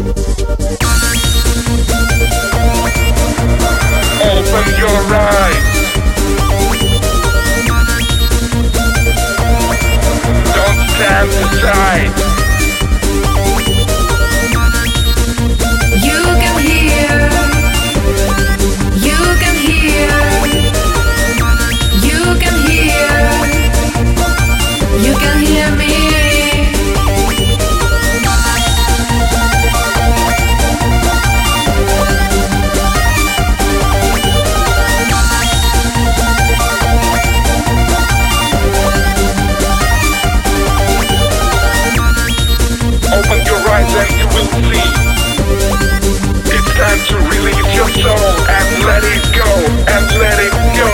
Open your eyes. Don't stand aside. You can hear. You can hear. You can hear. You can hear me. Soul and let it go and let it go.